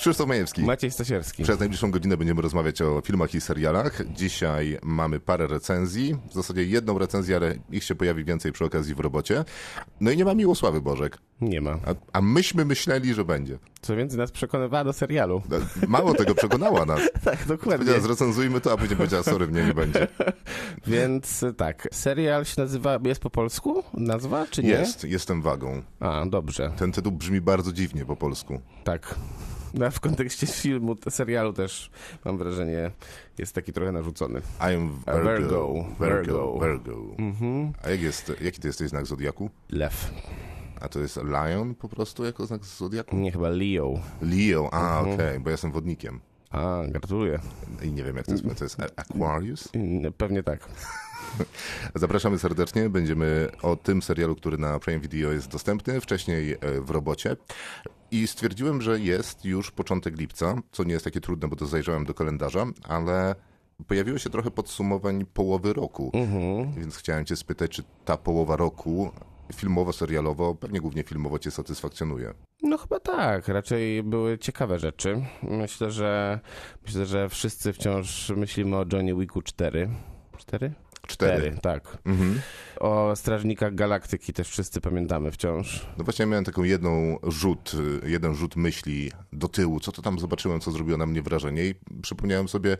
Krzysztof Majewski. Maciej Stasierski. Przez najbliższą godzinę będziemy rozmawiać o filmach i serialach. Dzisiaj mamy parę recenzji. W zasadzie jedną recenzję, ale ich się pojawi więcej przy okazji w robocie. No i nie ma Miłosławy Bożek. Nie ma. A, a myśmy myśleli, że będzie. Co więcej, nas przekonywała do serialu. No, Mało tego przekonała nas. Tak, dokładnie. Powiedziała, zrecenzujmy to, a później powiedziała, sorry, mnie nie będzie. Więc y, tak, serial się nazywa, jest po polsku nazwa, czy nie? Jest, jestem wagą. A, dobrze, Ten tytuł brzmi bardzo dziwnie po polsku. tak. No, w kontekście filmu, serialu też mam wrażenie, jest taki trochę narzucony. I am A Virgo. Virgo. Virgo. Virgo. Virgo. A jak jest, jaki to jesteś znak Zodiaku? Lew. A to jest Lion po prostu jako znak Zodiaku? Nie, chyba Leo. Leo, a okej, bo ja jestem wodnikiem. A, gratuluję. I nie wiem jak to jest, to jest Aquarius? Mm, Pewnie tak. Zapraszamy serdecznie, będziemy o tym serialu, który na Prime Video jest dostępny, wcześniej e, w robocie. I stwierdziłem, że jest już początek lipca, co nie jest takie trudne, bo to zajrzałem do kalendarza, ale pojawiło się trochę podsumowań połowy roku. Więc chciałem cię spytać, czy ta połowa roku filmowo-serialowo, pewnie głównie filmowo cię satysfakcjonuje. No chyba tak, raczej były ciekawe rzeczy. Myślę, że myślę, że wszyscy wciąż myślimy o Johnny Wicku 4. 4? Cztery. tak. Mhm. O Strażnikach Galaktyki też wszyscy pamiętamy wciąż. No właśnie miałem taką jedną rzut, jeden rzut myśli do tyłu, co to tam zobaczyłem, co zrobiło na mnie wrażenie i przypomniałem sobie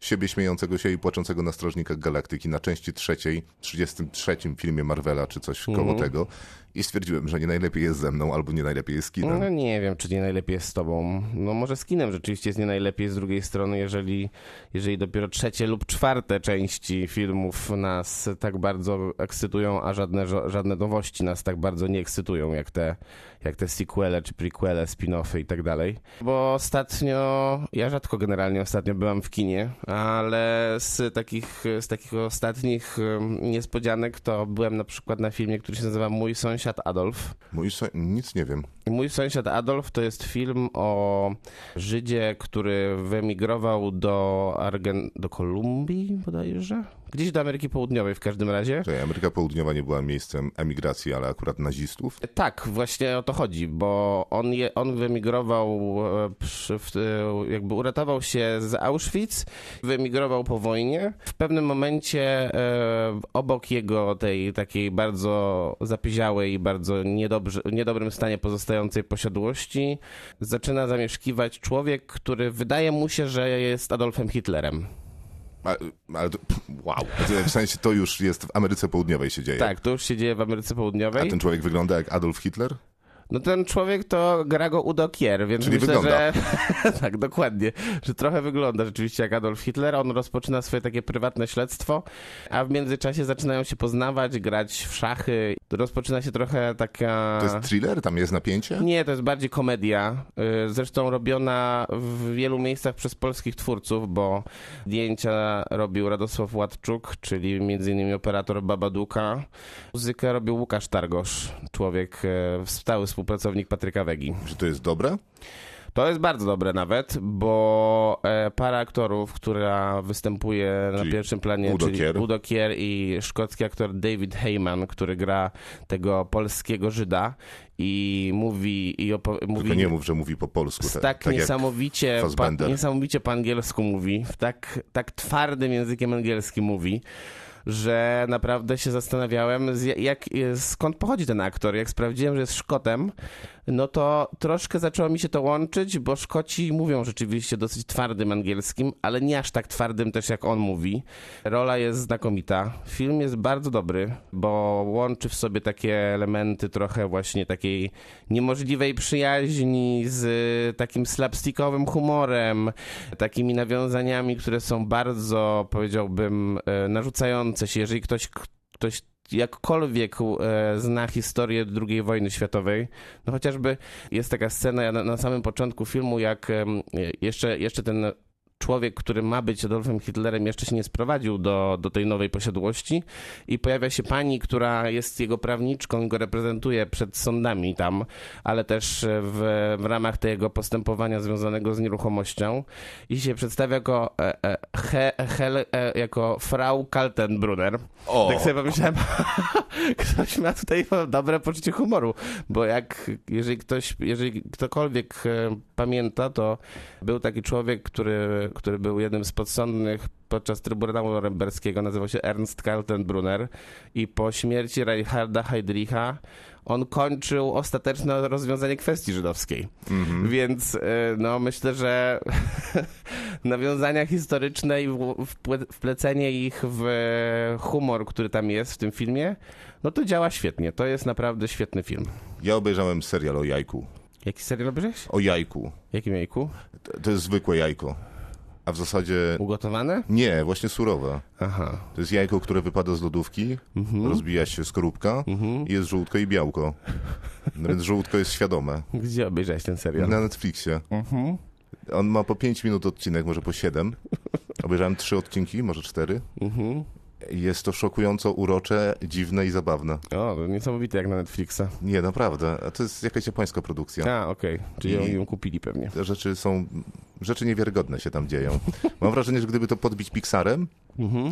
siebie śmiejącego się i płaczącego na Strażnikach Galaktyki na części trzeciej, 33 filmie Marvela, czy coś koło tego i stwierdziłem, że nie najlepiej jest ze mną, albo nie najlepiej jest z kinem. No nie wiem, czy nie najlepiej jest z tobą. No może z kinem rzeczywiście jest nie najlepiej z drugiej strony, jeżeli, jeżeli dopiero trzecie lub czwarte części filmów nas tak bardzo ekscytują, a żadne, żadne nowości nas tak bardzo nie ekscytują, jak te, jak te sequele, czy prequele, spin-offy i tak dalej. Bo ostatnio, ja rzadko generalnie ostatnio byłam w kinie, ale z takich, z takich ostatnich niespodzianek to byłem na przykład na filmie, który się nazywa Mój sąsiad Adolf. Mój so... nic nie wiem. Mój sąsiad Adolf to jest film o Żydzie, który wyemigrował do, Argen... do Kolumbii bodajże? Gdzieś do Ameryki Południowej w każdym razie. Czekaj, Ameryka Południowa nie była miejscem emigracji, ale akurat nazistów. Tak, właśnie o to chodzi, bo on, je, on wyemigrował, e, przy, e, jakby uratował się z Auschwitz, wyemigrował po wojnie. W pewnym momencie e, obok jego tej takiej bardzo zapyziałej i bardzo niedobrze, niedobrym stanie pozostającej posiadłości zaczyna zamieszkiwać człowiek, który wydaje mu się, że jest Adolfem Hitlerem. A, ale to, wow. W sensie to już jest w Ameryce Południowej się dzieje. Tak, to już się dzieje w Ameryce A Południowej. ten człowiek wygląda jak Adolf Hitler? No ten człowiek to gra go Udo Kier, więc Czyli myślę, wygląda. że tak, dokładnie, że trochę wygląda rzeczywiście jak Adolf Hitler. On rozpoczyna swoje takie prywatne śledztwo, a w międzyczasie zaczynają się poznawać, grać w szachy. Rozpoczyna się trochę taka... To jest thriller? Tam jest napięcie? Nie, to jest bardziej komedia. Y, Zresztą robiona w wielu miejscach przez polskich twórców, bo zdjęcia robił Radosław Władczuk, czyli m.in. operator Babaduka. Muzykę robił Łukasz Targosz, człowiek, e, stały współpracownik Patryka Wegi. Że to jest dobre? To jest bardzo dobre nawet, bo e, para aktorów, która występuje na Czyli pierwszym planie, Udo czyli Kier. Udo Kier i szkocki aktor David Heyman, który gra tego polskiego Żyda i mówi i opo- mówi Tylko nie mów, że mówi po polsku. tak- tak, tak niesamowicie, pa, niesamowicie po angielsku mówi, w tak, tak twardym językiem angielskim mówi, że naprawdę się zastanawiałem, jak, skąd pochodzi ten aktor. Jak sprawdziłem, że jest Szkotem, no to troszkę zaczęło mi się to łączyć, bo Szkoci mówią rzeczywiście dosyć twardym angielskim, ale nie aż tak twardym też jak on mówi. Rola jest znakomita. Film jest bardzo dobry, bo łączy w sobie takie elementy trochę właśnie takiej niemożliwej przyjaźni z takim slapstickowym humorem, takimi nawiązaniami, które są bardzo, powiedziałbym, e, narzucające się. Jeżeli ktoś, ktoś jakkolwiek e, zna historię II wojny światowej, no chociażby jest taka scena na, na samym początku filmu, jak em, jeszcze, jeszcze ten człowiek, który ma być Adolfem Hitlerem, jeszcze się nie sprowadził do, do tej nowej posiadłości i pojawia się pani, która jest jego prawniczką i go reprezentuje przed sądami tam, ale też w, w ramach tego postępowania związanego z nieruchomością i się przedstawia jako, e, e, he, hel, e, jako Frau Kaltenbrunner. O. Tak sobie pomyślałem, ktoś ma tutaj dobre poczucie humoru, bo jak, jeżeli ktoś, jeżeli ktokolwiek e, pamięta, to był taki człowiek, który, który był jednym z podsądnych podczas Trybunału Norymberskiego, nazywał się Ernst Kaltenbrunner i po śmierci Reinharda Heydricha on kończył ostateczne rozwiązanie kwestii żydowskiej. Więc e, no, myślę, że nawiązania historyczne i wplecenie ich w humor, który tam jest w tym filmie, no to działa świetnie. To jest naprawdę świetny film. Ja obejrzałem serial o jajku. Jaki serial obejrzałeś? O jajku. Jakim jajku? To- To jest zwykłe jajko. A w zasadzie Ugotowane? nie, właśnie surowe. Aha. To jest jajko, które wypada z lodówki, Mhm. rozbija się skorupka i jest żółtko i białko. No więc żółtko jest świadome. Gdzie obejrzałeś ten serial? Na Netflixie. Mhm. On ma po 5 minut odcinek, może po 7. Obejrzałem trzy odcinki, może cztery. Mhm. Jest to szokująco urocze, dziwne i zabawne. O, niesamowite jak na Netflixa. Nie, naprawdę. A to jest jakaś japońska produkcja. A, okej. Czyli I- oni ją kupili pewnie. Te rzeczy są. Rzeczy niewiarygodne się tam dzieją. Mam wrażenie, że gdyby to podbić Pixarem,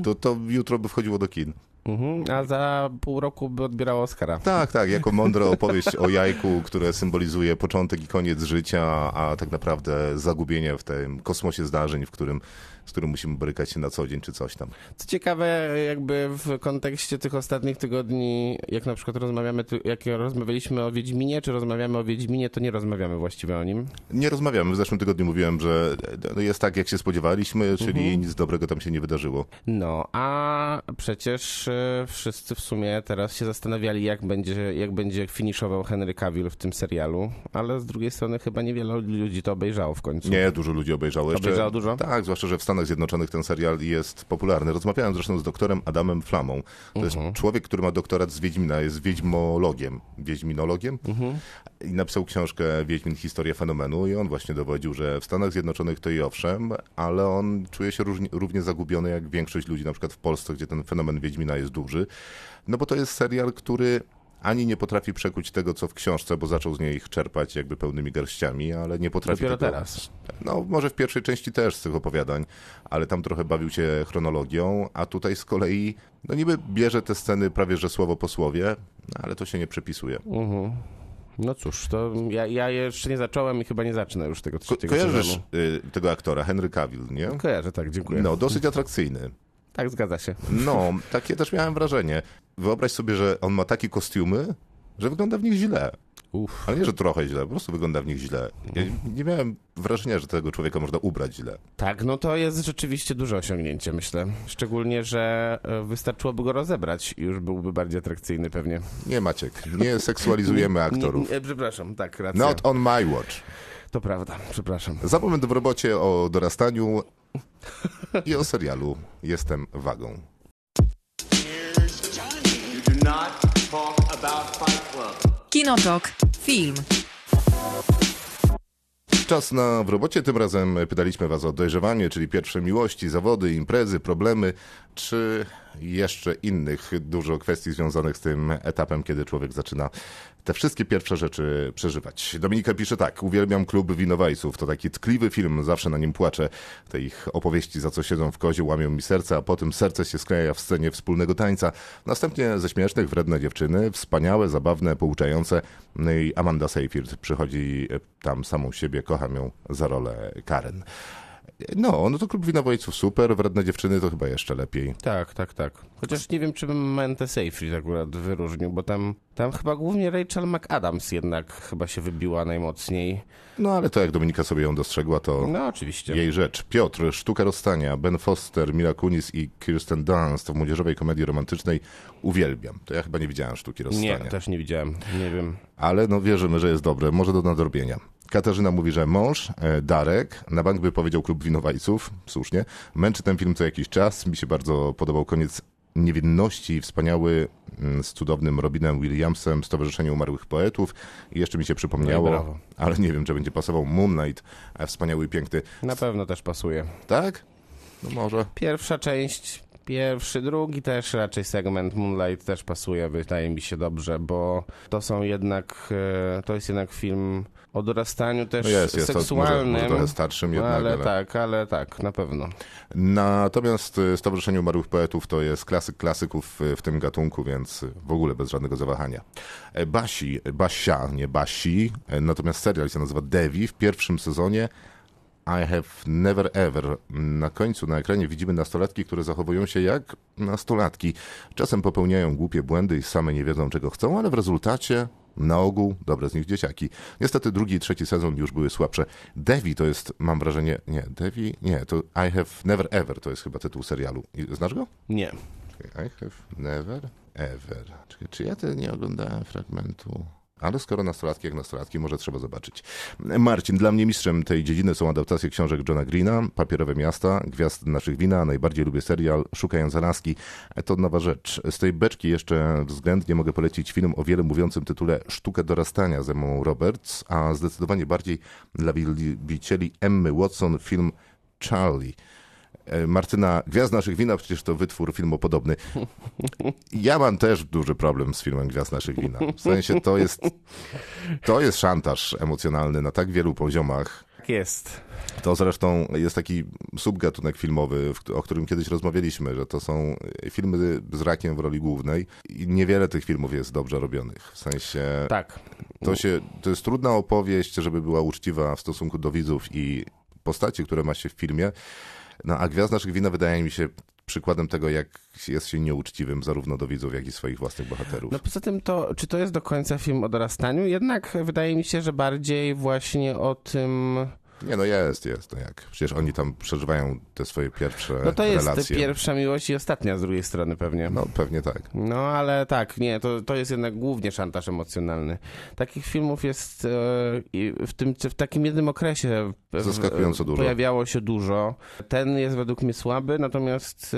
to to jutro by wchodziło do kin. Mhm. A za pół roku by odbierało Oscara. Tak, tak, jako mądra opowieść o jajku, które symbolizuje początek i koniec życia, a tak naprawdę zagubienie w tym kosmosie zdarzeń, w którym, z którym musimy borykać się na co dzień czy coś tam. Co ciekawe, jakby w kontekście tych ostatnich tygodni, jak na przykład rozmawiamy, jak rozmawialiśmy o Wiedźminie, czy rozmawiamy o Wiedźminie, to nie rozmawiamy właściwie o nim. Nie rozmawiamy. W zeszłym tygodniu mówiłem, że jest tak, jak się spodziewaliśmy, czyli nic dobrego tam się nie wydarzyło. No, a przecież e, wszyscy w sumie teraz się zastanawiali, jak będzie, jak będzie finiszował Henry Cavill w tym serialu, ale z drugiej strony chyba niewiele ludzi to obejrzało w końcu. Nie, dużo ludzi obejrzało. Jeszcze, Obejrzało dużo? Tak, zwłaszcza, że w Stanach Zjednoczonych ten serial jest popularny. Rozmawiałem zresztą z doktorem Adamem Flamą. To jest Mhm. człowiek, który ma doktorat z Wiedźmina, jest wiedźmologiem, wiedźminologiem Mhm. i napisał książkę Wiedźmin, historia fenomenu i on właśnie dowodził, że w Stanach Zjednoczonych to i owszem, ale on czuje się różni, równie zagubiony jak większość ludzi, na przykład w Polsce, gdzie ten fenomen Wiedźmina jest duży. No bo to jest serial, który ani nie potrafi przekuć tego, co w książce, bo zaczął z niej czerpać jakby pełnymi garściami, ale nie potrafi Dopiero tego... teraz. No, może w pierwszej części też z tych opowiadań, ale tam trochę bawił się chronologią, a tutaj z kolei, no niby bierze te sceny prawie że słowo po słowie, ale to się nie przepisuje. Mhm. No cóż, to ja, ja jeszcze nie zacząłem i chyba nie zacznę już tego Ko- trzeciego kojarzysz sezonu. y, tego aktora, Henry Cavill, nie? Kojarzę, tak, dziękuję. No, dosyć atrakcyjny. Tak, zgadza się. No, takie też miałem wrażenie. Wyobraź sobie, że on ma takie kostiumy, że wygląda w nich źle. Uff. Ale nie, że trochę źle, po prostu wygląda w nich źle. Ja nie miałem wrażenia, że tego człowieka można ubrać źle. Tak, no to jest rzeczywiście duże osiągnięcie, myślę. Szczególnie, że e, wystarczyłoby go rozebrać i już byłby bardziej atrakcyjny pewnie. Nie, Maciek, nie seksualizujemy aktorów. Nie, nie, przepraszam, tak, racja. Not on my watch. To prawda, przepraszam. Za moment w robocie o dorastaniu i o serialu Jestem wagą. Kinotok. Film. Czas na w robocie. Tym razem pytaliśmy Was o dojrzewanie, czyli pierwsze miłości, zawody, imprezy, problemy, czy jeszcze innych dużo kwestii związanych z tym etapem, kiedy człowiek zaczyna te wszystkie pierwsze rzeczy przeżywać. Dominika pisze tak, uwielbiam klub winowajców, to taki tkliwy film, zawsze na nim płaczę. Te ich opowieści, za co siedzą w kozie, łamią mi serce, a potem serce się skleja w scenie wspólnego tańca. Następnie ze śmiesznych, wredne dziewczyny, wspaniałe, zabawne, pouczające. No i Amanda Seyfried przychodzi tam samą siebie, kocham ją za rolę Karen. No, no to klub winowajców super, wredne dziewczyny to chyba jeszcze lepiej. Tak, tak, tak. Chociaż nie wiem, czy bym Mente Seyfried akurat wyróżnił, bo tam, tam chyba głównie Rachel McAdams jednak chyba się wybiła najmocniej. No ale to jak Dominika sobie ją dostrzegła, to No oczywiście. jej rzecz. Piotr, Sztuka Rozstania, Ben Foster, Mila Kunis i Kirsten Dunst w młodzieżowej komedii romantycznej uwielbiam. To ja chyba nie widziałem Sztuki Nie, Rozstania. też nie widziałem. Nie wiem. Ale no wierzymy, że jest dobre, może do nadrobienia. Katarzyna mówi, że mąż, e, Darek, na bank by powiedział klub winowajców, słusznie, męczy ten film co jakiś czas. Mi się bardzo podobał koniec Niewinności, wspaniały mm, z cudownym Robinem Williamsem, Stowarzyszenie Umarłych Poetów. I jeszcze mi się przypomniało, No ale nie wiem, czy będzie pasował Moonlight, e, wspaniały i piękny. Na pewno też pasuje. Tak? No może. Pierwsza część, pierwszy, drugi też raczej segment Moonlight też pasuje, wydaje mi się dobrze, bo to są jednak, e, to jest jednak film o dorastaniu też No jest, jest może, seksualnym. może trochę starszym jednak. ale ale- tak, ale tak, na pewno. Natomiast y, Stowarzyszenie Umarłych Poetów to jest klasyk klasyków w tym gatunku, więc w ogóle bez żadnego zawahania. E, Basi, Basia, nie Basi, e, natomiast serial się nazywa Devi w pierwszym sezonie I have never ever. Na końcu na ekranie widzimy nastolatki, które zachowują się jak nastolatki. Czasem popełniają głupie błędy i same nie wiedzą czego chcą, ale w rezultacie na ogół dobre z nich dzieciaki. Niestety drugi i trzeci sezon już były słabsze. Devi to jest, mam wrażenie, nie, Devi, nie, to I have never ever to jest chyba tytuł serialu. Znasz go? Nie. Czekaj, I have never ever. Czekaj, czy ja te nie oglądałem fragmentu? Ale skoro nastolatki jak nastolatki, może trzeba zobaczyć. Marcin, dla mnie mistrzem tej dziedziny są adaptacje książek Johna Greena, Papierowe Miasta, Gwiazd naszych wina, najbardziej lubię serial Szukając Alaski. E, To nowa rzecz. Z tej beczki jeszcze względnie mogę polecić film o wiele mówiącym tytule Sztukę dorastania z Emmą Roberts, a zdecydowanie bardziej dla wielbicieli Emmy Watson film Charlie. E, Martyna, Gwiazd naszych wina, przecież to wytwór filmopodobny. Ja mam też duży problem z filmem Gwiazd naszych wina. W sensie to jest, to jest szantaż emocjonalny na tak wielu poziomach. Tak jest. To zresztą jest taki subgatunek filmowy, o którym kiedyś rozmawialiśmy, że to są filmy z rakiem w roli głównej i niewiele tych filmów jest dobrze robionych. W sensie Tak. to, się, to jest trudna opowieść, żeby była uczciwa w stosunku do widzów i postaci, które ma się w filmie. No a Gwiazd naszych wina wydaje mi się przykładem tego, jak jest się nieuczciwym zarówno do widzów, jak i swoich własnych bohaterów. No poza tym to, czy to jest do końca film o dorastaniu? Jednak wydaje mi się, że bardziej właśnie o tym... Nie, no jest, jest. No jak? Przecież oni tam przeżywają te swoje pierwsze No to jest relacje. pierwsza miłość i ostatnia z drugiej strony pewnie. No pewnie tak. No ale tak, nie, to, to jest jednak głównie szantaż emocjonalny. Takich filmów jest e, w, tym, w takim jednym okresie Zaskakująco dużo. pojawiało się dużo. Ten jest według mnie słaby, natomiast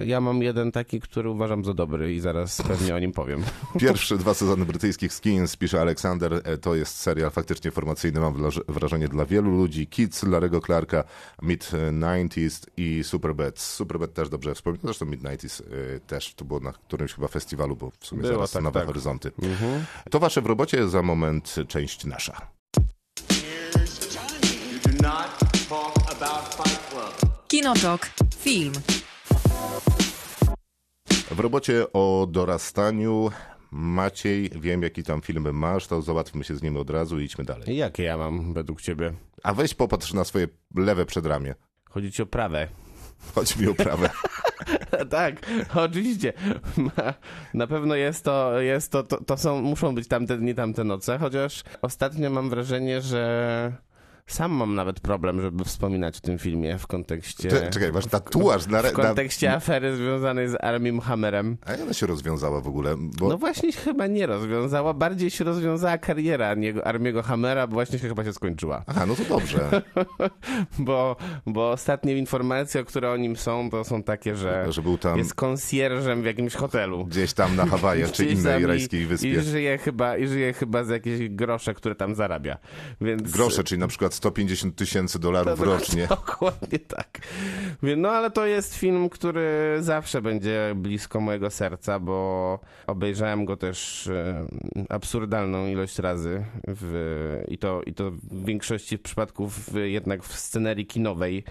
e, ja mam jeden taki, który uważam za dobry i zaraz pewnie o nim powiem. Pierwsze dwa sezony brytyjskich Skins, pisze Aleksander, e, to jest serial faktycznie formacyjny, mam wraż- wrażenie, dla wielu ludzi. Kids Larego Clarka, Mid-90s i Superbad. Superbad też dobrze wspominam, zresztą Mid-90s y, też, to było na którymś chyba festiwalu, bo w sumie Było, zaraz tak, Nowe tak. Horyzonty. To wasze w robocie, za moment część nasza. Kinotok. Film. W robocie o dorastaniu Maciej, wiem jaki tam film masz, to załatwmy się z nim od razu i idźmy dalej. I jakie ja mam według ciebie? A weź popatrz na swoje lewe przedramię. Chodzi ci o prawe. Chodź mi o prawe. tak, oczywiście. Na pewno jest to, jest to, to, to są, muszą być tamte dni, tamte noce, chociaż ostatnio mam wrażenie, że sam mam nawet problem, żeby wspominać o tym filmie w kontekście... Ty, czekaj, masz tatuaż na, w kontekście afery związanej z Armim Hammerem. A jak ona się rozwiązała w ogóle? Bo No właśnie się chyba nie rozwiązała, bardziej się rozwiązała kariera Armiego, Armiego Hammera, bo właśnie się chyba się skończyła. Aha, no to dobrze. Bo, bo ostatnie informacje, które o nim są, to są takie, że Że był tam jest konsjerżem w jakimś hotelu. gdzieś tam na Hawajach czy innej i- rajskiej I wyspie. żyje, chyba, I żyje chyba za jakieś grosze, które tam zarabia. Więc... Grosze, czyli na przykład 150 tysięcy dolarów To- rocznie. Dokładnie tak. No ale to jest film, który zawsze będzie blisko mojego serca, bo obejrzałem go też absurdalną ilość razy w, i, to, i to w większości przypadków jednak w scenerii kinowej,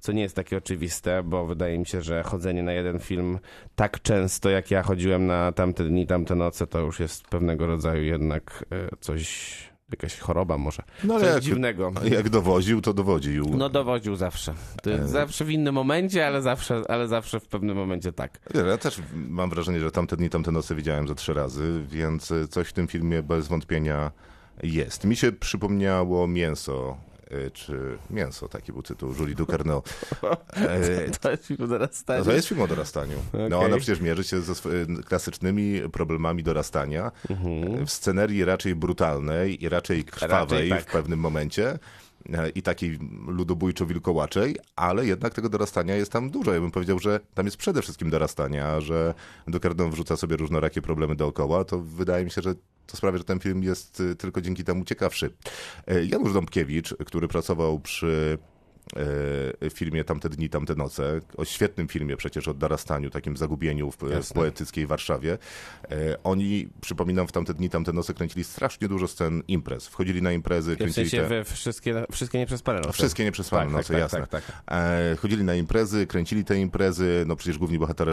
co nie jest takie oczywiste, bo wydaje mi się, że chodzenie na jeden film tak często, jak ja chodziłem na tamte dni, tamte noce, to już jest pewnego rodzaju jednak e, coś, jakaś choroba może. No ale coś jak- dziwnego. Jak dowoził, to dowodził. No dowodził zawsze. To jest Zawsze w innym momencie, ale zawsze, ale zawsze w pewnym momencie tak. Ja też mam wrażenie, że tamte dni, tamte noce widziałem ze trzy razy, więc coś w tym filmie bez wątpienia jest. Mi się przypomniało Mięso, czy Mięso, taki był tytuł, Julie Ducournau. E, To jest film dorastania. No to jest film o dorastaniu. No Okej. ona przecież mierzy się ze sw- klasycznymi problemami dorastania w scenerii raczej brutalnej i raczej krwawej Raczej tak. w pewnym momencie. E, i takiej ludobójczo-wilkołaczej, ale jednak tego dorastania jest tam dużo. Ja bym powiedział, że tam jest przede wszystkim dorastania, a że Dukardon wrzuca sobie różnorakie problemy dookoła, to wydaje mi się, że to sprawia, że ten film jest y, tylko dzięki temu ciekawszy. E, Janusz Dąbkiewicz, który pracował przy e, filmie Tamte dni, tamte noce, o świetnym filmie przecież o dorastaniu, takim zagubieniu w, w Jasne. poetyckiej Warszawie. E, Oni, przypominam, w Tamte dni, tamte noce kręcili strasznie dużo scen imprez. Wchodzili na imprezy, W kręcili te... we wszystkie, wszystkie nieprzespane noce. Wszystkie nieprzespane Tak, noce, tak, jasne. tak, tak, tak. E, chodzili na imprezy, kręcili te imprezy, no przecież główni bohater,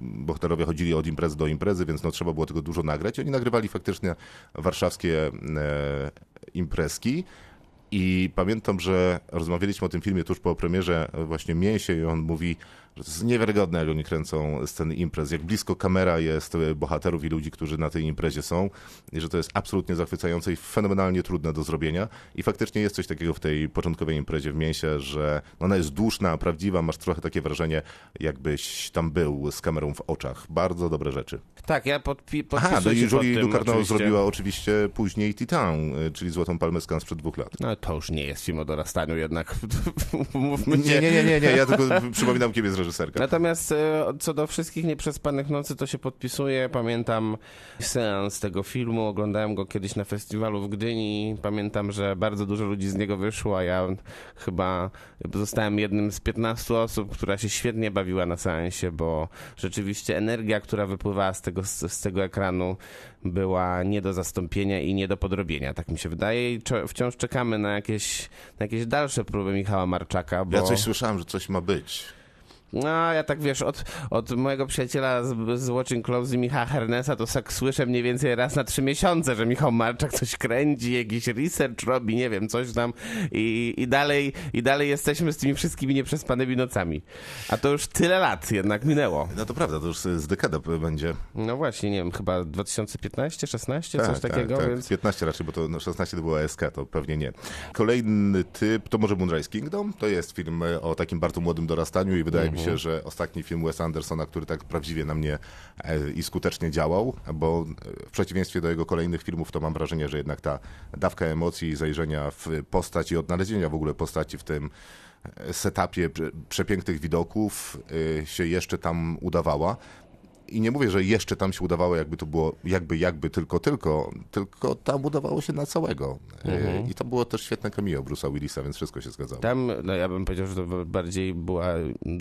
bohaterowie chodzili od imprezy do imprezy, więc no trzeba było tego dużo nagrać. Oni nagrywali faktycznie warszawskie e, imprezki. I pamiętam, że rozmawialiśmy o tym filmie tuż po premierze właśnie Mięsie i on mówi, to jest niewiarygodne, jak oni kręcą sceny imprez, jak blisko kamera jest e, bohaterów i ludzi, którzy na tej imprezie są i że to jest absolutnie zachwycające i fenomenalnie trudne do zrobienia. I faktycznie jest coś takiego w tej początkowej imprezie w Mięsie, że ona jest dłużna, prawdziwa, masz trochę takie wrażenie, jakbyś tam był z kamerą w oczach. Bardzo dobre rzeczy. Tak, ja podpi- podpisuję Aha, no i Julie oczywiście. zrobiła oczywiście później Titan, y, czyli Złotą Palmę z sprzed dwóch lat. No to już nie jest film o dorastaniu jednak. Mówmy. Nie, nie, nie, nie, nie, ja tylko przypominam, kim jest reżyserka. Natomiast e, co do wszystkich nieprzespanych nocy, to się podpisuję. Pamiętam seans tego filmu, oglądałem go kiedyś na festiwalu w Gdyni. Pamiętam, że bardzo dużo ludzi z niego wyszło, a ja chyba zostałem jednym z 15 osób, która się świetnie bawiła na seansie, bo rzeczywiście energia, która wypływała z tego, z, tego ekranu była nie do zastąpienia i nie do podrobienia, tak mi się wydaje. I wciąż czekamy na jakieś, na jakieś dalsze próby Michała Marczaka, bo... Ja coś słyszałem, że coś ma być. No, ja tak wiesz, od, od mojego przyjaciela z, z Watching Close Michała Hernesa, to tak słyszę mniej więcej raz na trzy miesiące, że Michał Marczak coś kręci, jakiś research robi, nie wiem, coś tam i, i, dalej, i dalej jesteśmy z tymi wszystkimi nieprzespanymi nocami. A to już tyle lat jednak minęło. No to prawda, to już z dekadę będzie. No właśnie, nie wiem, chyba 2015, 16, coś tak, takiego, tak, więc... 15 raczej, bo to no, 16 to była ASK, to pewnie nie. Kolejny typ to może Moonrise Kingdom. To jest film o takim bardzo młodym dorastaniu i wydaje mi Mhm. się, że ostatni film Wes Andersona, który tak prawdziwie na mnie e, i skutecznie działał, bo e, w przeciwieństwie do jego kolejnych filmów to mam wrażenie, że jednak ta dawka emocji i zajrzenia w postać i odnalezienia w ogóle postaci w tym e, setupie prze- przepięknych widoków się jeszcze tam udawała. I nie mówię, że jeszcze tam się udawało, jakby to było, jakby, jakby, tylko, tylko, tylko tam udawało się na całego. Mhm. I to było też świetne cameo Bruce'a Willisa, więc wszystko się zgadzało. Tam, no ja bym powiedział, że to bardziej była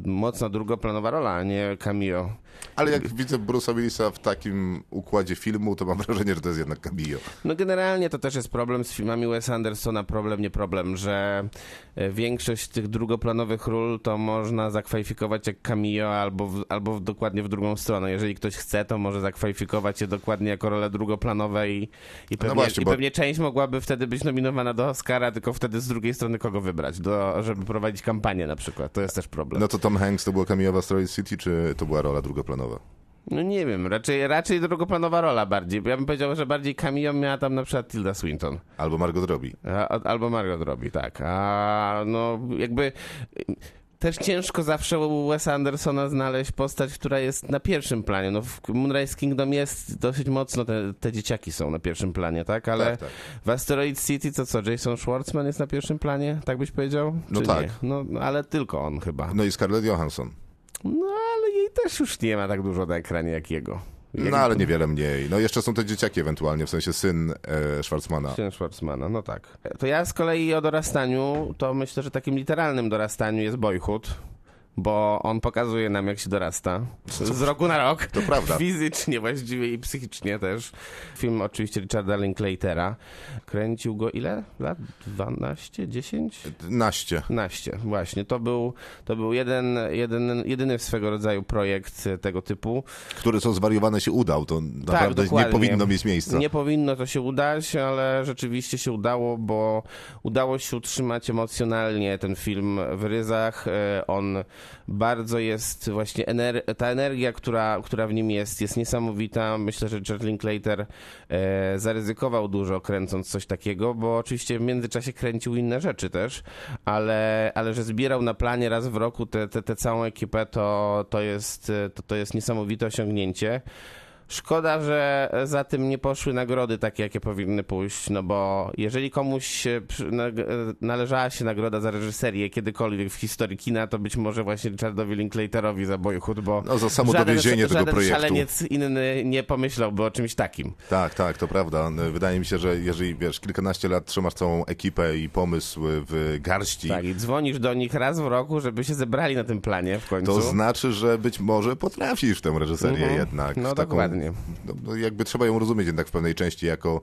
mocna drugoplanowa rola, a nie cameo. Ale jak widzę Bruce'a Willisa w takim układzie filmu, to mam wrażenie, że to jest jednak cameo. No generalnie to też jest problem z filmami Wes Andersona, problem, nie problem, że e, większość tych drugoplanowych ról to można zakwalifikować jak cameo albo, w, albo dokładnie w drugą stronę. Jeżeli ktoś chce, to może zakwalifikować je dokładnie jako role drugoplanowe i, i, pewnie, właśnie, i bo- pewnie część mogłaby wtedy być nominowana do Oscara, tylko wtedy z drugiej strony kogo wybrać, do, żeby prowadzić kampanię na przykład. To jest też problem. No to Tom Hanks to była cameo w Asteroid City, czy to była rola drugoplanowa? No nie wiem, raczej, raczej drugoplanowa rola bardziej. Ja bym powiedział, że bardziej cameo miała tam na przykład Tilda Swinton. Albo Margot Robbie. A, albo Margot robi, tak. A no jakby też ciężko zawsze u Wesa Andersona znaleźć postać, która jest na pierwszym planie. No w Moonrise Kingdom jest dosyć mocno, te, te dzieciaki są na pierwszym planie, tak? Ale Tak, tak. w Asteroid City to co, Jason Schwartzman jest na pierwszym planie? Tak byś powiedział? No Czy tak. Nie? No ale tylko on chyba. No i Scarlett Johansson. No ale jej też już nie ma tak dużo na ekranie jak jego. No ale niewiele mniej. No jeszcze są te dzieciaki ewentualnie, w sensie syn e, Schwarzmana. Syn Schwarzmana, no tak. To ja z kolei o dorastaniu, to myślę, że takim literalnym dorastaniu jest Boyhood. Bo on pokazuje nam, jak się dorasta. Z roku na rok. To prawda. Fizycznie właściwie i psychicznie też. Film oczywiście Richarda Linklatera. Kręcił go ile? Lat? 12? 10? Naście. 15, właśnie. To był, to był jeden, jeden, jedyny w swego rodzaju projekt tego typu. Który co zwariowane się udał, to naprawdę nie dokładnie. powinno mieć miejsca. Nie powinno to się udać, ale rzeczywiście się udało, bo udało się utrzymać emocjonalnie ten film w ryzach. E, On bardzo jest właśnie, ener- ta energia, która, która w nim jest, jest niesamowita. Myślę, że Richard Linklater e, zaryzykował dużo kręcąc coś takiego, bo oczywiście w międzyczasie kręcił inne rzeczy też, ale, ale że zbierał na planie raz w roku tę całą ekipę, to, to, jest, to, to jest niesamowite osiągnięcie. Szkoda, że za tym nie poszły nagrody takie, jakie powinny pójść, no bo jeżeli komuś przy- nag- należała się nagroda za reżyserię kiedykolwiek w historii kina, to być może właśnie Richardowi Linklaterowi za Boyhood, bo No, za samo żaden, dowiezienie tego żaden projektu. szaleniec inny nie pomyślałby o czymś takim. Tak, tak, to prawda. Wydaje mi się, że jeżeli wiesz, kilkanaście lat trzymasz całą ekipę i pomysł w garści, Tak, i dzwonisz do nich raz w roku, żeby się zebrali na tym planie w końcu. to znaczy, że być może potrafisz tę reżyserię Mhm. jednak. No w taką, dokładnie. No, no jakby trzeba ją rozumieć jednak w pewnej części jako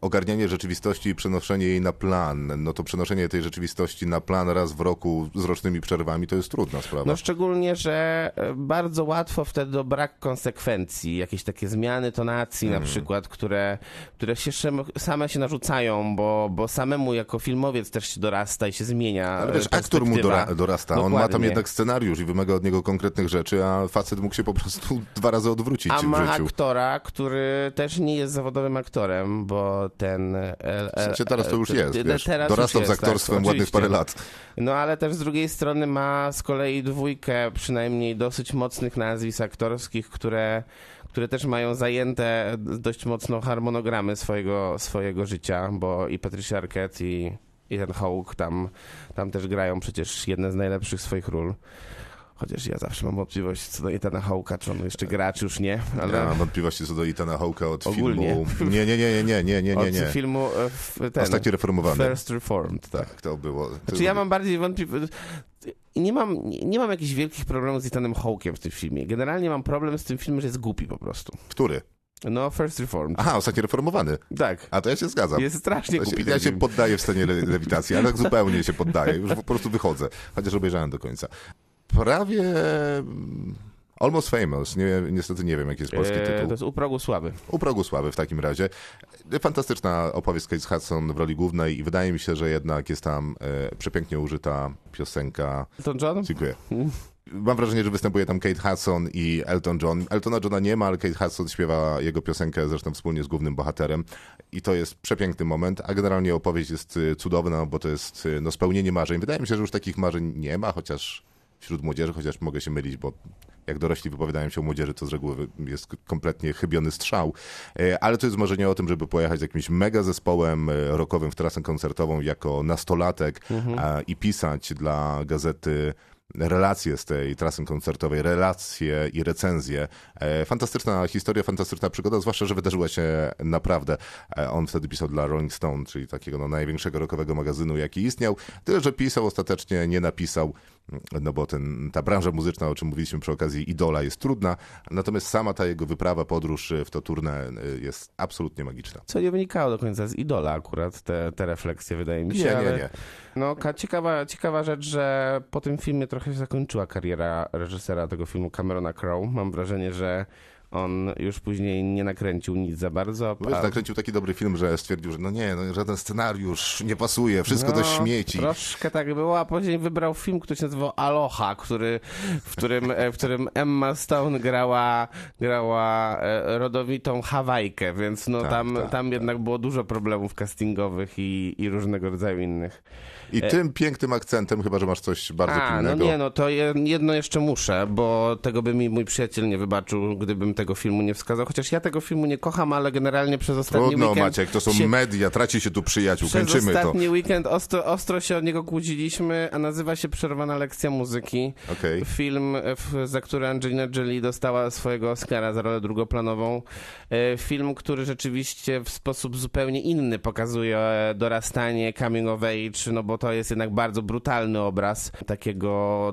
ogarnianie rzeczywistości i przenoszenie jej na plan. No to przenoszenie tej rzeczywistości na plan raz w roku z rocznymi przerwami to jest trudna sprawa. No szczególnie, że e, bardzo łatwo wtedy o brak konsekwencji, jakieś takie zmiany tonacji Mhm. na przykład, które, które się same się narzucają, bo, bo samemu jako filmowiec też się dorasta i się zmienia Ale e, wiesz, aktor mu dora, dorasta. On ma tam Dokładnie. jednak scenariusz i wymaga od niego konkretnych rzeczy, a facet mógł się po prostu dwa razy odwrócić A w ma życiu. aktora, który też nie jest zawodowym aktorem, bo ten... e, W sensie teraz to już e, jest, te- wiesz, teraz dorastał już z jest, tak, aktorstwem ładnych oczywiście. parę lat. No ale też z drugiej strony ma z kolei dwójkę przynajmniej dosyć mocnych nazwisk aktorskich, które, które też mają zajęte dość mocno harmonogramy swojego, swojego życia, bo i Patricia Arquette i, i ten Hawke tam, tam też grają przecież jedne z najlepszych swoich ról. Chociaż ja zawsze mam wątpliwość co do Ethana Hawke'a, czy on jeszcze gra, czy już nie, ale Ja mam wątpliwości co do Ethana Hawke'a od Ogólnie. filmu... Nie, nie, nie, nie, nie, nie, nie, od nie. filmu e, ten, Ostatnio reformowany. First Reformed, tak. Tak, to było. To Znaczy ja mam bardziej wątpliwość. Nie mam, nie, nie mam jakichś wielkich problemów z Ethanem Hawke'em w tym filmie. Generalnie mam problem z tym filmem, że jest głupi po prostu. Który? No, First Reformed. Aha, ostatnio reformowany. Tak. A to ja się zgadzam. Jest strasznie To się, głupi ja się poddaję w scenie le lewitacji, ale tak zupełnie się poddaję. Już po prostu wychodzę. Chociaż obejrzałem do końca. Prawie... mm, Almost Famous. Nie, niestety nie wiem, jaki jest polski E, tytuł. to jest u progu sławy. U progu sławy w takim razie. Fantastyczna opowieść Kate Hudson w roli głównej i wydaje mi się, że jednak jest tam e, przepięknie użyta piosenka. Elton John? Dziękuję. Mam wrażenie, że występuje tam Kate Hudson i Elton John. Eltona Johna nie ma, ale Kate Hudson śpiewa jego piosenkę zresztą wspólnie z głównym bohaterem. I to jest przepiękny moment, a generalnie opowieść jest y, cudowna, bo to jest y, no, spełnienie marzeń. Wydaje mi się, że już takich marzeń nie ma, chociaż wśród młodzieży, chociaż mogę się mylić, bo jak dorośli wypowiadają się o młodzieży, to z reguły jest kompletnie chybiony strzał. E, Ale to jest marzenie o tym, żeby pojechać z jakimś mega zespołem e, rockowym w trasę koncertową jako nastolatek a, i pisać dla gazety relacje z tej trasy koncertowej, relacje i recenzje. E, Fantastyczna historia, fantastyczna przygoda, zwłaszcza, że wydarzyła się naprawdę. On wtedy pisał dla Rolling Stone, czyli takiego no, największego rockowego magazynu, jaki istniał. Tyle, że pisał, ostatecznie nie napisał, no bo ten, ta branża muzyczna, o czym mówiliśmy przy okazji Idola, jest trudna, natomiast sama ta jego wyprawa, podróż w to tournée y, jest absolutnie magiczna. Co nie wynikało do końca z Idola akurat, te, te refleksje wydaje mi się. Nie, nie, ale... nie. No, ka- ciekawa, ciekawa rzecz, że po tym filmie trochę się zakończyła kariera reżysera tego filmu Camerona Crowe. Mam wrażenie, że on już później nie nakręcił nic za bardzo. Bo Wiesz, nakręcił taki dobry film, że stwierdził, że no nie, no, żaden scenariusz nie pasuje, wszystko to No, śmieci. Troszkę tak było, a później wybrał film, który się nazywał Aloha, który, w, którym, e, w którym Emma Stone grała, grała e, rodowitą Hawajkę, więc no Tak, tam, tak, tam tak. jednak było dużo problemów castingowych i, i różnego rodzaju innych. I tym pięknym akcentem, chyba że masz coś bardzo A, no pilnego. nie, no to je- jedno jeszcze muszę, bo tego by mi mój przyjaciel nie wybaczył, gdybym tego filmu nie wskazał. Chociaż ja tego filmu nie kocham, ale generalnie przez ostatni Trudno, weekend... Maciek, to są się, media, traci się tu przyjaciół, Przez kończymy to. ostatni weekend ostro, ostro się od niego kłóciliśmy, a nazywa się Przerwana lekcja muzyki. Okej. Film, w, za który Angelina Jolie dostała swojego Oscara za rolę drugoplanową. E, Film, który rzeczywiście w sposób zupełnie inny pokazuje dorastanie, coming of age, no bo to jest jednak bardzo brutalny obraz takiego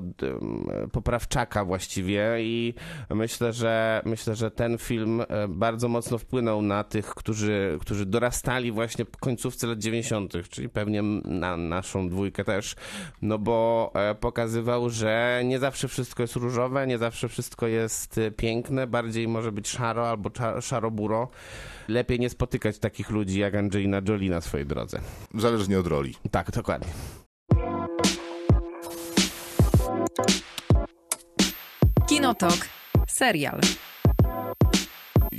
poprawczaka właściwie i myślę, że myślę, że ten film e, bardzo mocno wpłynął na tych, którzy, którzy dorastali właśnie w końcówce lat 90., czyli pewnie na naszą dwójkę też, no bo e, pokazywał, że nie zawsze wszystko jest różowe, nie zawsze wszystko jest e, piękne, bardziej może być szaro albo szaro-buro. Lepiej nie spotykać takich ludzi jak Angelina Jolie na swojej drodze. Zależnie od roli. Tak, dokładnie. Kinotok. Serial.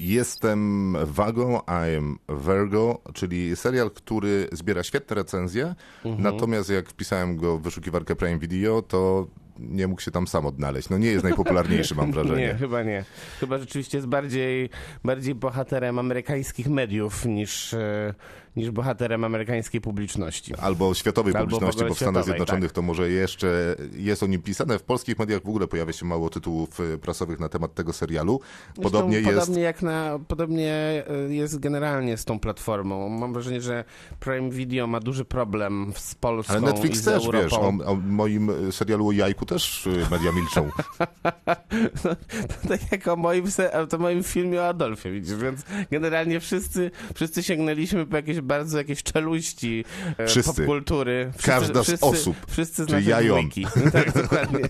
Jestem Wago, I am Virgo, czyli serial, który zbiera świetne recenzje, Mhm. natomiast jak wpisałem go w wyszukiwarkę Prime Video, to nie mógł się tam sam odnaleźć. No nie jest najpopularniejszy, mam Nie, wrażenie. chyba nie. Chyba rzeczywiście jest bardziej, bardziej bohaterem amerykańskich mediów niż, e, niż bohaterem amerykańskiej publiczności. Albo światowej Albo publiczności, bo w Stanach Zjednoczonych tak. to może jeszcze jest o nim pisane. W polskich mediach w ogóle pojawia się mało tytułów e, prasowych na temat tego serialu. Podobnie Zresztą jest... Podobnie jak na, podobnie e, jest generalnie z tą platformą. Mam wrażenie, że Prime Video ma duży problem z Polską Ale i Netflix z też, Europą. wiesz, o, o moim e, serialu o jajku też media milczą. To tak jak o moim, to moim filmie o Adolfie, widzisz, więc generalnie wszyscy, wszyscy sięgnęliśmy po jakieś bardzo jakieś czeluści e, Wszyscy. popkultury. Wszyscy, Każda z wszyscy, osób, Wszyscy z czyli naszej ja dwójki. Tak, dokładnie.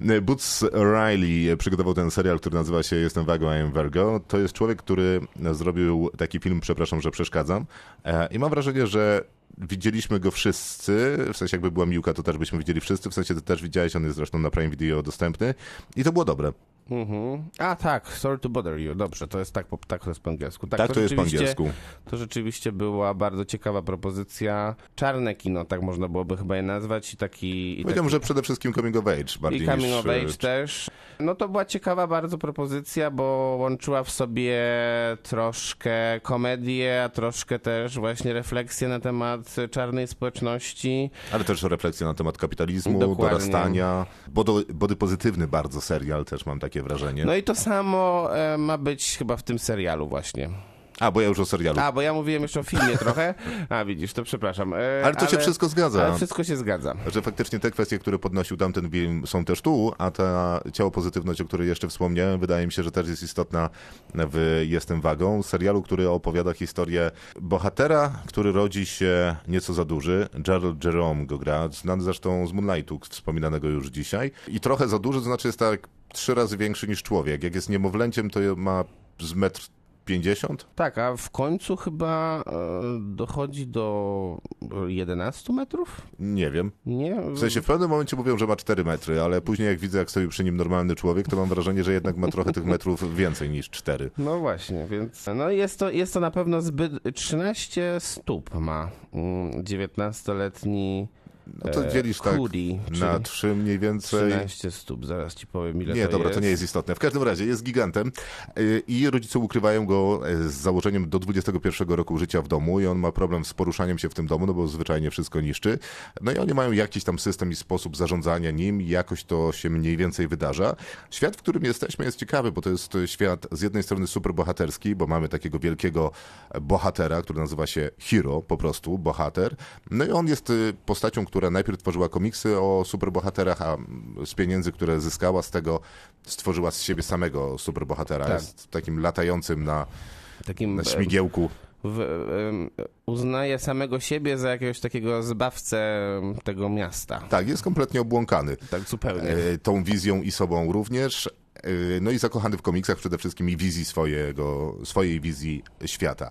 Boots Riley przygotował ten serial, który nazywa się Jestem Wago, I am Virgo. To jest człowiek, który zrobił taki film, przepraszam, że przeszkadzam. E, I mam wrażenie, że widzieliśmy go wszyscy, w sensie jakby była Miłka, to też byśmy widzieli wszyscy, w sensie ty też widziałeś, on jest zresztą na Prime Video dostępny i to było dobre. Mhm. A tak, sorry to bother you. Dobrze, to jest tak, po- tak to jest po angielsku. Tak, Tak, to jest po angielsku. To rzeczywiście była bardzo ciekawa propozycja. Czarne kino, tak można byłoby chyba je nazwać. I taki, i taki że przede wszystkim coming of age bardziej I coming niż... of e, age też. No to była ciekawa bardzo propozycja, bo łączyła w sobie troszkę komedię, a troszkę też właśnie refleksję na temat czarnej społeczności. Ale też refleksja na temat kapitalizmu, Dokładnie. dorastania. Body, body pozytywny bardzo serial, też mam takie wrażenie. No i to samo e, ma być chyba w tym serialu właśnie. A, bo ja już o serialu. A, bo ja mówiłem jeszcze o filmie trochę. A, widzisz, to przepraszam. E, Ale to się wszystko zgadza. Ale wszystko się zgadza. Że faktycznie te kwestie, które podnosił tamten film są też tu, a ta ciało pozytywność, o której jeszcze wspomniałem, wydaje mi się, że też jest istotna w Jestem Wagą, serialu, który opowiada historię bohatera, który rodzi się nieco za duży. Gerald Jerome go gra, znany zresztą z Moonlightu, wspominanego już dzisiaj. I trochę za duży, to znaczy jest tak trzy razy większy niż człowiek. Jak jest niemowlęciem, to ma z metr 50? Tak, a w końcu chyba e, dochodzi do 11 metrów? Nie wiem. Nie? W sensie w pewnym momencie mówią, że ma 4 metry, ale później jak widzę, jak stoi przy nim normalny człowiek, to mam wrażenie, że jednak ma trochę tych metrów więcej niż 4. No właśnie, więc no jest to, jest to na pewno zbyt... 13 stóp ma mm, 19-letni No to e, dzielisz tak na 3 mniej więcej. 13 stóp, zaraz ci powiem ile Nie, to dobra, jest. to nie jest istotne. W każdym razie jest gigantem y, i rodzice ukrywają go y, z założeniem do 21 roku życia w domu i on ma problem z poruszaniem się w tym domu, no bo zwyczajnie wszystko niszczy. No i oni mają jakiś tam system i sposób zarządzania nim i jakoś to się mniej więcej wydarza. Świat, w którym jesteśmy jest ciekawy, bo to jest świat z jednej strony superbohaterski, bo mamy takiego wielkiego bohatera, który nazywa się Hero, po prostu bohater. No i on jest y, postacią, która najpierw tworzyła komiksy o superbohaterach, a z pieniędzy, które zyskała z tego, stworzyła z siebie samego superbohatera. Tak. Jest takim latającym na, Takim na śmigiełku. w, uznaje samego siebie za jakiegoś takiego zbawcę tego miasta. Tak, jest kompletnie obłąkany. Tak zupełnie. E, tą wizją i sobą również. E, No i zakochany w komiksach przede wszystkim i wizji swojego, swojej wizji świata.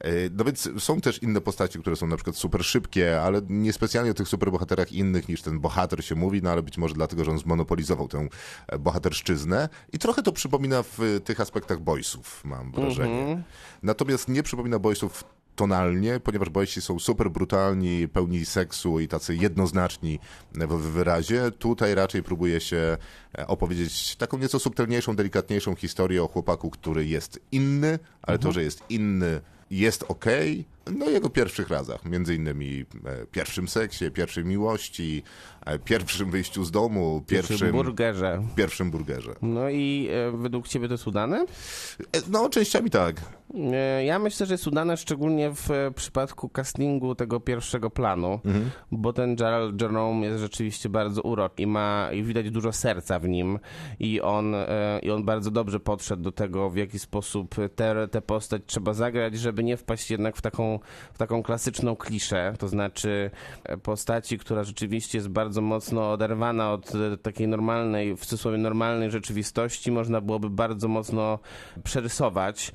E, No więc są też inne postacie, które są na przykład super szybkie, ale niespecjalnie o tych superbohaterach innych niż ten bohater się mówi, no ale być może dlatego, że on zmonopolizował tę e, bohaterszczyznę. I trochę to przypomina w tych aspektach boysów, mam wrażenie. Natomiast nie przypomina boysów tonalnie, ponieważ boysi są super brutalni, pełni seksu i tacy jednoznaczni w wyrazie. Tutaj raczej próbuje się e, opowiedzieć taką nieco subtelniejszą, delikatniejszą historię o chłopaku, który jest inny, ale to, że jest inny jest okej. No i jego pierwszych razach, między innymi e, pierwszym seksie, pierwszej miłości, e, pierwszym wyjściu z domu, Przy pierwszym, burgerze. pierwszym burgerze. No i według ciebie to jest udane? No, częściami tak. E, Ja myślę, że jest udane szczególnie w e, przypadku castingu tego pierwszego planu, bo ten Gerald Jerome jest rzeczywiście bardzo uroczy i ma i widać dużo serca w nim i on, e, i on bardzo dobrze podszedł do tego, w jaki sposób tę tę postać trzeba zagrać, żeby nie wpaść jednak w taką, w taką klasyczną kliszę, to znaczy postaci, która rzeczywiście jest bardzo mocno oderwana od takiej normalnej, w cudzysłowie normalnej rzeczywistości, można byłoby bardzo mocno przerysować,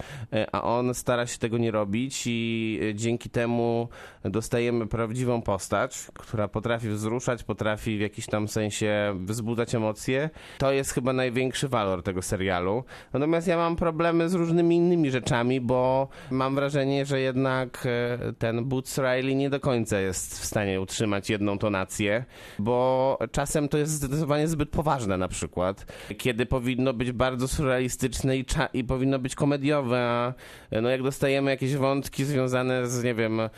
a on stara się tego nie robić i y, dzięki temu dostajemy prawdziwą postać, która potrafi wzruszać, potrafi w jakiś tam sensie wzbudzać emocje. To jest chyba największy walor tego serialu. Natomiast ja mam problemy z różnymi innymi rzeczami, bo mam wrażenie, że jednak e, ten Boots Riley nie do końca jest w stanie utrzymać jedną tonację, bo czasem to jest zdecydowanie zbyt poważne na przykład, kiedy powinno być bardzo surrealistyczne i, i powinno być komediowe, a e, no jak dostajemy jakieś wątki związane z, nie wiem, e,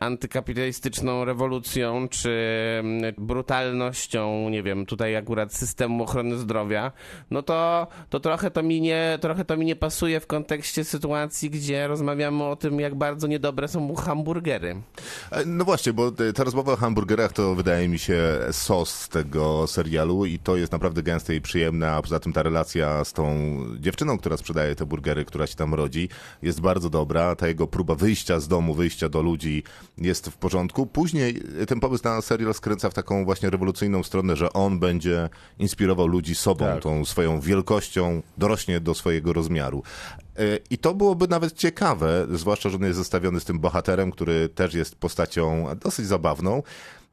antykapitalistyczną rewolucją, czy mm, brutalnością, nie wiem, tutaj akurat systemu ochrony zdrowia, no to, to trochę to mi nie, trochę to mi nie pasuje w kontekście sytuacji, gdzie rozmawiamy o tym, jak bardzo niedobre są hamburgery. E, No właśnie, bo ta rozmowa o hamburgerach to wydaje mi się sos tego serialu i to jest naprawdę gęste i przyjemne, a poza tym ta relacja z tą dziewczyną, która sprzedaje te burgery, która się tam rodzi, jest bardzo dobra. Ta jego próba wyjścia z domu, wyjścia do ludzi jest w porządku. Później ten pomysł na serial skręca w taką właśnie rewolucyjną stronę, że on będzie inspirował ludzi sobą, Tak. tą swoją wielkością, dorośnie do swojego rozmiaru. E, I to byłoby nawet ciekawe, zwłaszcza, że on jest zestawiony z tym bohaterem, który też jest postacią dosyć zabawną.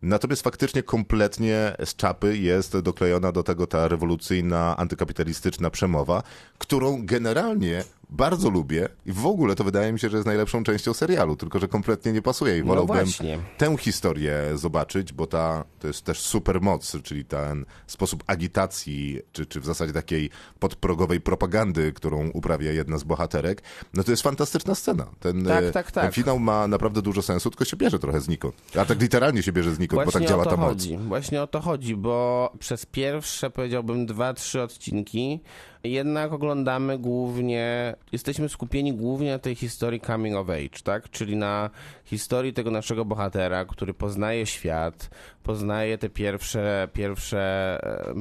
Natomiast faktycznie kompletnie z czapy jest doklejona do tego ta rewolucyjna, antykapitalistyczna przemowa, którą generalnie bardzo lubię i w ogóle to wydaje mi się, że jest najlepszą częścią serialu, tylko że kompletnie nie pasuje i No wolałbym właśnie. tę historię zobaczyć, bo ta to jest też supermoc, czyli ten sposób agitacji, czy, czy w zasadzie takiej podprogowej propagandy, którą uprawia jedna z bohaterek, no to jest fantastyczna scena. Ten, Tak, tak, tak. ten finał ma naprawdę dużo sensu, tylko się bierze trochę znikąd. A tak literalnie się bierze znikąd, bo tak działa ta moc. chodzi. Właśnie o to chodzi, bo przez pierwsze, powiedziałbym, dwa, trzy odcinki jednak oglądamy głównie, jesteśmy skupieni głównie na tej historii coming of age, tak? Czyli na historii tego naszego bohatera, który poznaje świat, poznaje te pierwsze, pierwsze,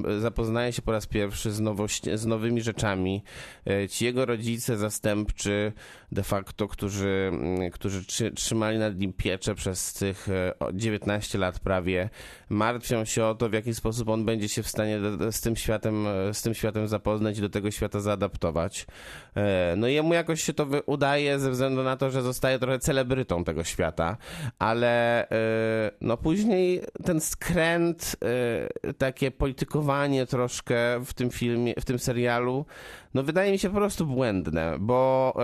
e, zapoznaje się po raz pierwszy z, nowość, z nowymi rzeczami. E, Ci jego rodzice zastępczy de facto, którzy, mm, którzy trzy, trzymali nad nim pieczę przez tych e, o, 19 lat prawie, martwią się o to, w jaki sposób on będzie się w stanie z tym światem, e, z tym światem zapoznać do tego świata zaadaptować. E, No i jemu jakoś się to udaje ze względu na to, że zostaje trochę celebrytą tego świata, ale e, no później ten skręt, e, takie politykowanie troszkę w tym filmie, w tym serialu, no wydaje mi się po prostu błędne, bo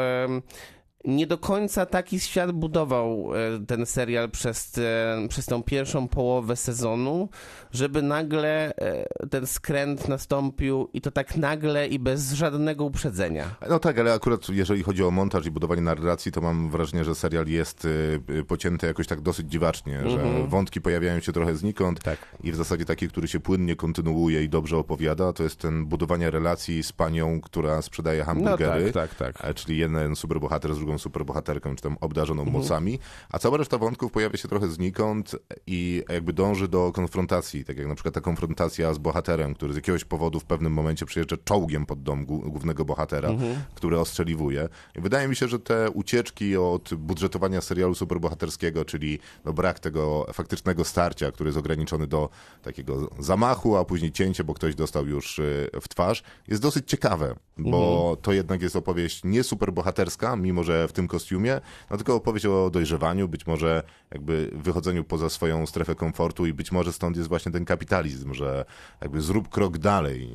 nie do końca taki świat budował e, ten serial przez, te, przez tą pierwszą połowę sezonu, żeby nagle e, ten skręt nastąpił i to tak nagle i bez żadnego uprzedzenia. No tak, ale akurat jeżeli chodzi o montaż i budowanie narracji, to mam wrażenie, że serial jest y, pocięty jakoś tak dosyć dziwacznie, że wątki pojawiają się trochę znikąd Mhm. Tak. i w zasadzie taki, który się płynnie kontynuuje i dobrze opowiada, to jest ten budowanie relacji z panią, która sprzedaje No hamburgery. tak, tak, tak. E, Czyli jeden superbohater z drugą superbohaterką, czy tam obdarzoną mocami, a cała reszta wątków pojawia się trochę znikąd i jakby dąży do konfrontacji, tak jak na przykład ta konfrontacja z bohaterem, który z jakiegoś powodu w pewnym momencie przyjeżdża czołgiem pod dom głó- głównego bohatera, który ostrzeliwuje. I wydaje mi się, że te ucieczki od budżetowania serialu superbohaterskiego, czyli no brak tego faktycznego starcia, który jest ograniczony do takiego zamachu, a później cięcie, bo ktoś dostał już y, w twarz, jest dosyć ciekawe, bo to jednak jest opowieść nie superbohaterska, mimo że w tym kostiumie, no tylko opowieść o dojrzewaniu, być może jakby wychodzeniu poza swoją strefę komfortu i być może stąd jest właśnie ten kapitalizm, że jakby zrób krok dalej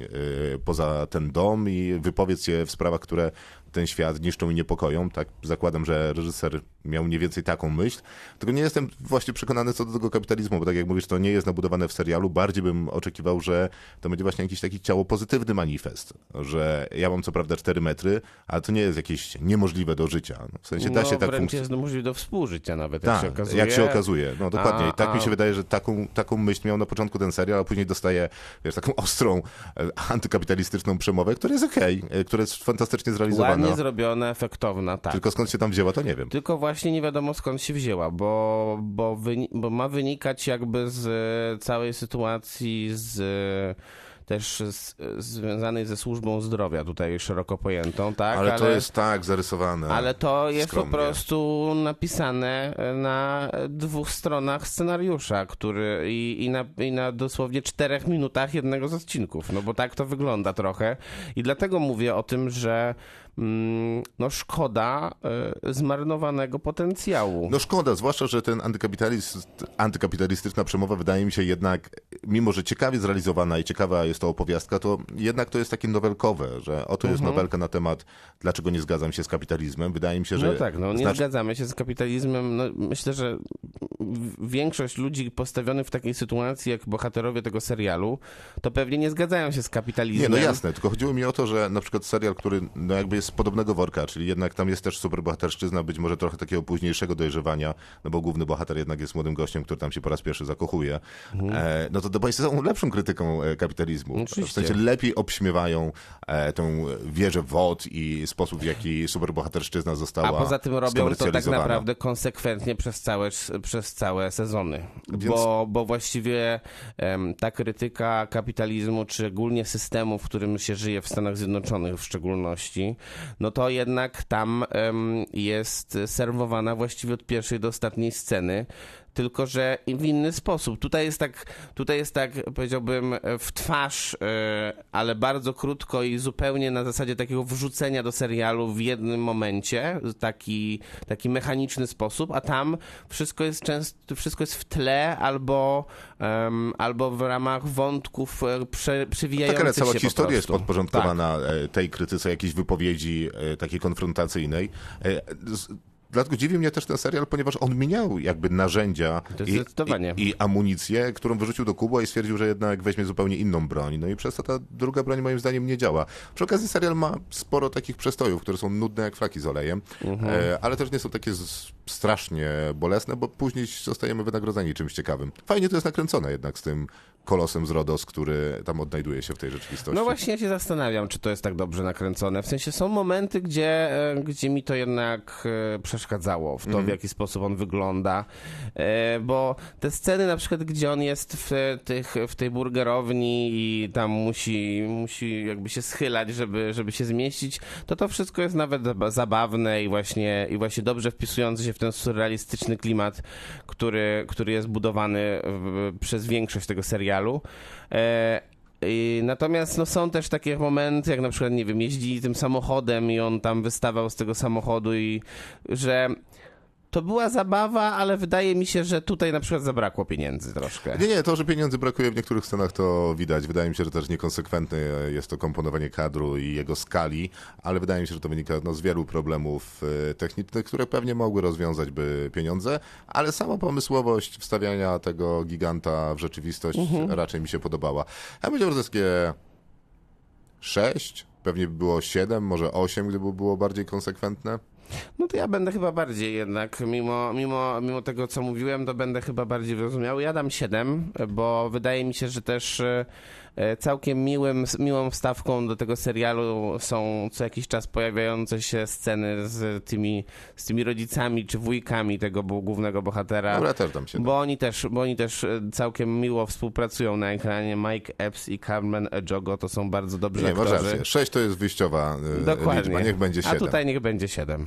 y, poza ten dom i wypowiedz się w sprawach, które ten świat niszczą i niepokoją. Tak zakładam, że reżyser miał mniej więcej taką myśl. Tylko nie jestem właśnie przekonany co do tego kapitalizmu, bo tak jak mówisz, to nie jest nabudowane w serialu. Bardziej bym oczekiwał, że to będzie właśnie jakiś taki ciało pozytywny manifest, że ja mam co prawda 4 metry, ale to nie jest jakieś niemożliwe do życia. No, w sensie da no, się tak wręcz funkcjonować. jest możliwe do współżycia nawet, jak Tak, się okazuje. jak się okazuje. No dokładnie. A- I tak mi się wydaje, że taką, taką myśl miał na początku ten serial, a później dostaje wiesz, taką ostrą, e, antykapitalistyczną przemowę, która jest okej, e, która jest fantastycznie zrealizowana. Ładnie zrobiona, efektowna, tak. Tylko skąd się tam wzięła, to nie wiem. Tylko właśnie nie wiadomo skąd się wzięła, bo, bo, bo ma wynikać jakby z e, całej sytuacji z e, też z, związanej ze służbą zdrowia tutaj szeroko pojętą, tak? Ale, to jest tak zarysowane. ale to jest skromnie. po prostu napisane na dwóch stronach scenariusza, który i, i, na, i na dosłownie czterech minutach jednego z odcinków, no bo tak to wygląda trochę. I dlatego mówię o tym, że no szkoda e, zmarnowanego potencjału. No szkoda, zwłaszcza, że ten antykapitalistyczna przemowa wydaje mi się jednak, mimo że ciekawie zrealizowana i ciekawa jest to opowiastka, to jednak to jest takie nowelkowe, że oto jest Mhm. nowelka na temat, dlaczego nie zgadzam się z kapitalizmem. Wydaje mi się, że... No tak, no nie znaczy- zgadzamy się z kapitalizmem. No, myślę, że większość ludzi postawionych w takiej sytuacji jak bohaterowie tego serialu, to pewnie nie zgadzają się z Nie, kapitalizmem. no jasne, tylko chodziło mi o to, że na przykład serial, który no jakby jest z podobnego worka, czyli jednak tam jest też superbohaterszczyzna, być może trochę takiego późniejszego dojrzewania, no bo główny bohater jednak jest młodym gościem, który tam się po raz pierwszy zakochuje, e, no to The Boys są lepszą krytyką e, kapitalizmu. Oczywiście. W sensie lepiej obśmiewają e, tą wieżę WOD i sposób, w jaki superbohaterszczyzna została A poza tym robią to tak naprawdę konsekwentnie przez całe, przez całe sezony. Więc- Bo, bo właściwie em, ta krytyka kapitalizmu, czy ogólnie systemu, w którym się żyje w Stanach Zjednoczonych w szczególności, no to jednak tam jest serwowana właściwie od pierwszej do ostatniej sceny. Tylko, że w inny sposób. Tutaj jest tak, tutaj jest tak, powiedziałbym, w twarz, e, ale bardzo krótko i zupełnie na zasadzie takiego wrzucenia do serialu w jednym momencie, taki, taki mechaniczny sposób, a tam wszystko jest często, wszystko jest w tle albo, em, albo w ramach wątków e, prze, przewijających Tak, ale cała historia jest podporządkowana e, tej krytyce, jakiejś wypowiedzi takiej konfrontacyjnej. Dlatego dziwi mnie też ten serial, ponieważ on miał jakby narzędzia i, i, i amunicję, którą wyrzucił do kubu i stwierdził, że jednak weźmie zupełnie inną broń. No i przez to ta druga broń moim zdaniem nie działa. Przy okazji serial ma sporo takich przestojów, które są nudne jak flaki z olejem, e, ale też nie są takie z, strasznie bolesne, bo później zostajemy wynagrodzeni czymś ciekawym. Fajnie to jest nakręcone jednak z tym kolosem z Rodos, który tam odnajduje się w tej rzeczywistości. No właśnie ja się zastanawiam, czy to jest tak dobrze nakręcone. W sensie są momenty, gdzie, e, gdzie mi to jednak e, przeszkadzało w to, Mhm. w jaki sposób on wygląda. E, Bo te sceny na przykład, gdzie on jest w, tych, w tej burgerowni i tam musi, musi jakby się schylać, żeby, żeby się zmieścić, to to wszystko jest nawet zab- zabawne i właśnie, i właśnie dobrze wpisujące się w ten surrealistyczny klimat, który, który jest budowany przez większość tego serialu. E, natomiast no, są też takie momenty, jak na przykład, nie wiem, jeździ tym samochodem i on tam wystawał z tego samochodu i że to była zabawa, ale wydaje mi się, że tutaj na przykład zabrakło pieniędzy troszkę. Nie, nie, to, że pieniędzy brakuje w niektórych scenach, to widać. Wydaje mi się, że też niekonsekwentne jest to komponowanie kadru i jego skali, ale wydaje mi się, że to wynika no, z wielu problemów e, technicznych, które pewnie mogły rozwiązać by pieniądze, ale sama pomysłowość wstawiania tego giganta w rzeczywistość raczej mi się podobała. Ja myślę, że takie sześć, pewnie by było siedem, może osiem, gdyby było bardziej konsekwentne. No to ja będę chyba bardziej jednak, mimo, mimo, mimo tego, co mówiłem, to będę chyba bardziej wyrozumiał. Ja dam 7, bo wydaje mi się, że też e, całkiem miłym, miłą wstawką do tego serialu są co jakiś czas pojawiające się sceny z tymi, z tymi rodzicami czy wujkami tego głównego bohatera. Dobra, też dam się. Bo oni też, bo oni też e, całkiem miło współpracują na ekranie. Mike Epps i Carmen Ejogo to są bardzo dobrzy Nie, masz aktorzy. rację. Sześć to jest wyjściowa e, Dokładnie. liczba, niech będzie A siedem. tutaj niech będzie 7.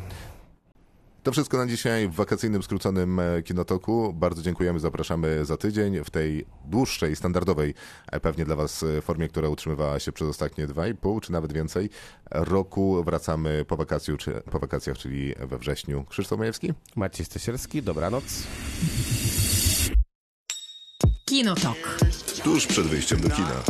To wszystko na dzisiaj w wakacyjnym, skróconym e, Kinotoku. Bardzo dziękujemy, zapraszamy za tydzień w tej dłuższej, standardowej e, pewnie dla Was e, formie, która utrzymywała się przez ostatnie dwa i pół, czy nawet więcej roku. Wracamy po, wakacju, czy, po wakacjach, czyli we wrześniu. Krzysztof Majewski? Maciej Stasierski, dobranoc. Kinotok. Tuż przed wyjściem do kina.